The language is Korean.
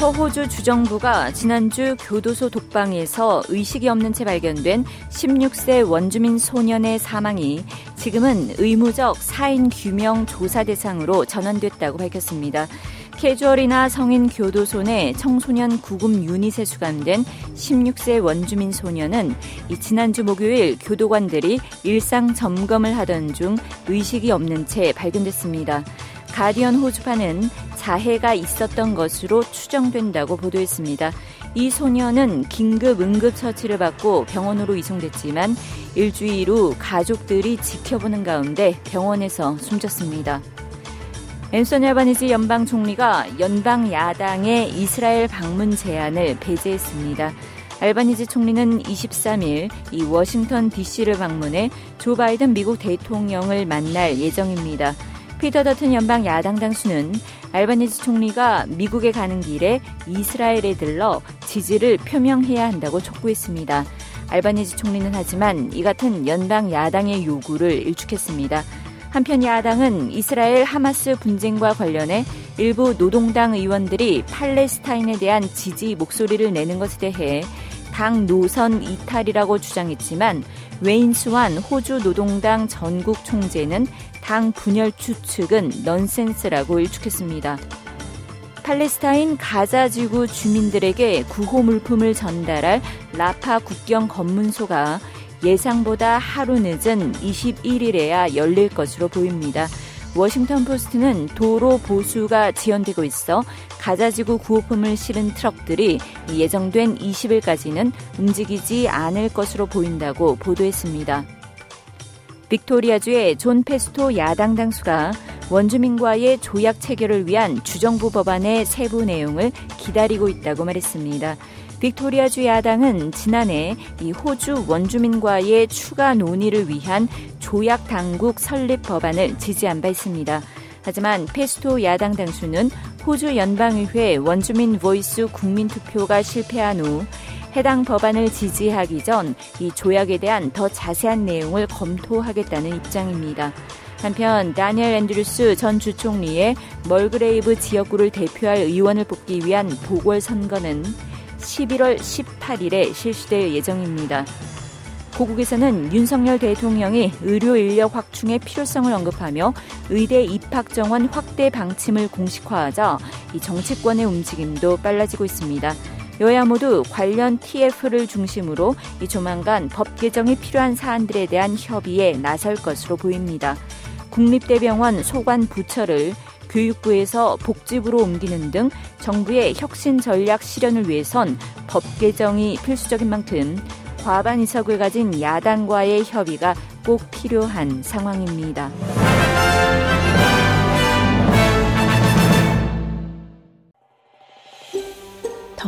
서호주 주정부가 지난주 교도소 독방에서 의식이 없는 채 발견된 16세 원주민 소년의 사망이 지금은 의무적 사인 규명 조사 대상으로 전환됐다고 밝혔습니다. 캐주얼이나 성인 교도소 내 청소년 구금 유닛에 수감된 16세 원주민 소년은 지난주 목요일 교도관들이 일상 점검을 하던 중 의식이 없는 채 발견됐습니다. 가디언 호주파는 자해가 있었던 것으로 추정된다고 보도했습니다. 이 소녀는 긴급 응급 처치를 받고 병원으로 이송됐지만 일주일 후 가족들이 지켜보는 가운데 병원에서 숨졌습니다. 앤소니 알바니지 연방 총리가 연방 야당의 이스라엘 방문 제안을 배제했습니다. 알바니지 총리는 23일 이 워싱턴 DC를 방문해 조 바이든 미국 대통령을 만날 예정입니다. 피터 더튼 연방 야당 당수는 알바니지 총리가 미국에 가는 길에 이스라엘에 들러 지지를 표명해야 한다고 촉구했습니다. 알바니지 총리는 하지만 이 같은 연방 야당의 요구를 일축했습니다. 한편 야당은 이스라엘 하마스 분쟁과 관련해 일부 노동당 의원들이 팔레스타인에 대한 지지 목소리를 내는 것에 대해 당 노선 이탈이라고 주장했지만 웨인 스완 호주 노동당 전국 총재는 당 분열 추측은 넌센스라고 일축했습니다. 팔레스타인 가자 지구 주민들에게 구호 물품을 전달할 라파 국경 검문소가 예상보다 하루 늦은 21일에야 열릴 것으로 보입니다. 워싱턴 포스트는 도로 보수가 지연되고 있어 가자지구 구호품을 실은 트럭들이 예정된 20일까지는 움직이지 않을 것으로 보인다고 보도했습니다. 빅토리아주의 존 페스토 야당 당수가 원주민과의 조약 체결을 위한 주정부 법안의 세부 내용을 기다리고 있다고 말했습니다. 빅토리아주 야당은 지난해 이 호주 원주민과의 추가 논의를 위한 조약 당국 설립 법안을 지지한 바 있습니다. 하지만 페스토 야당 당수는 호주 연방의회 원주민 Voice 국민투표가 실패한 후 해당 법안을 지지하기 전 이 조약에 대한 더 자세한 내용을 검토하겠다는 입장입니다. 한편 다니엘 앤드루스 전 주총리의 멀그레이브 지역구를 대표할 의원을 뽑기 위한 보궐선거는 11월 18일에 실시될 예정입니다. 고국에서는 윤석열 대통령이 의료 인력 확충의 필요성을 언급하며 의대 입학 정원 확대 방침을 공식화하자 이 정치권의 움직임도 빨라지고 있습니다. 여야 모두 관련 TF를 중심으로 이 조만간 법 개정이 필요한 사안들에 대한 협의에 나설 것으로 보입니다. 국립대병원 소관 부처를 교육부에서 복지부로 옮기는 등 정부의 혁신 전략 실현을 위해선 법 개정이 필수적인 만큼 과반 의석을 가진 야당과의 협의가 꼭 필요한 상황입니다.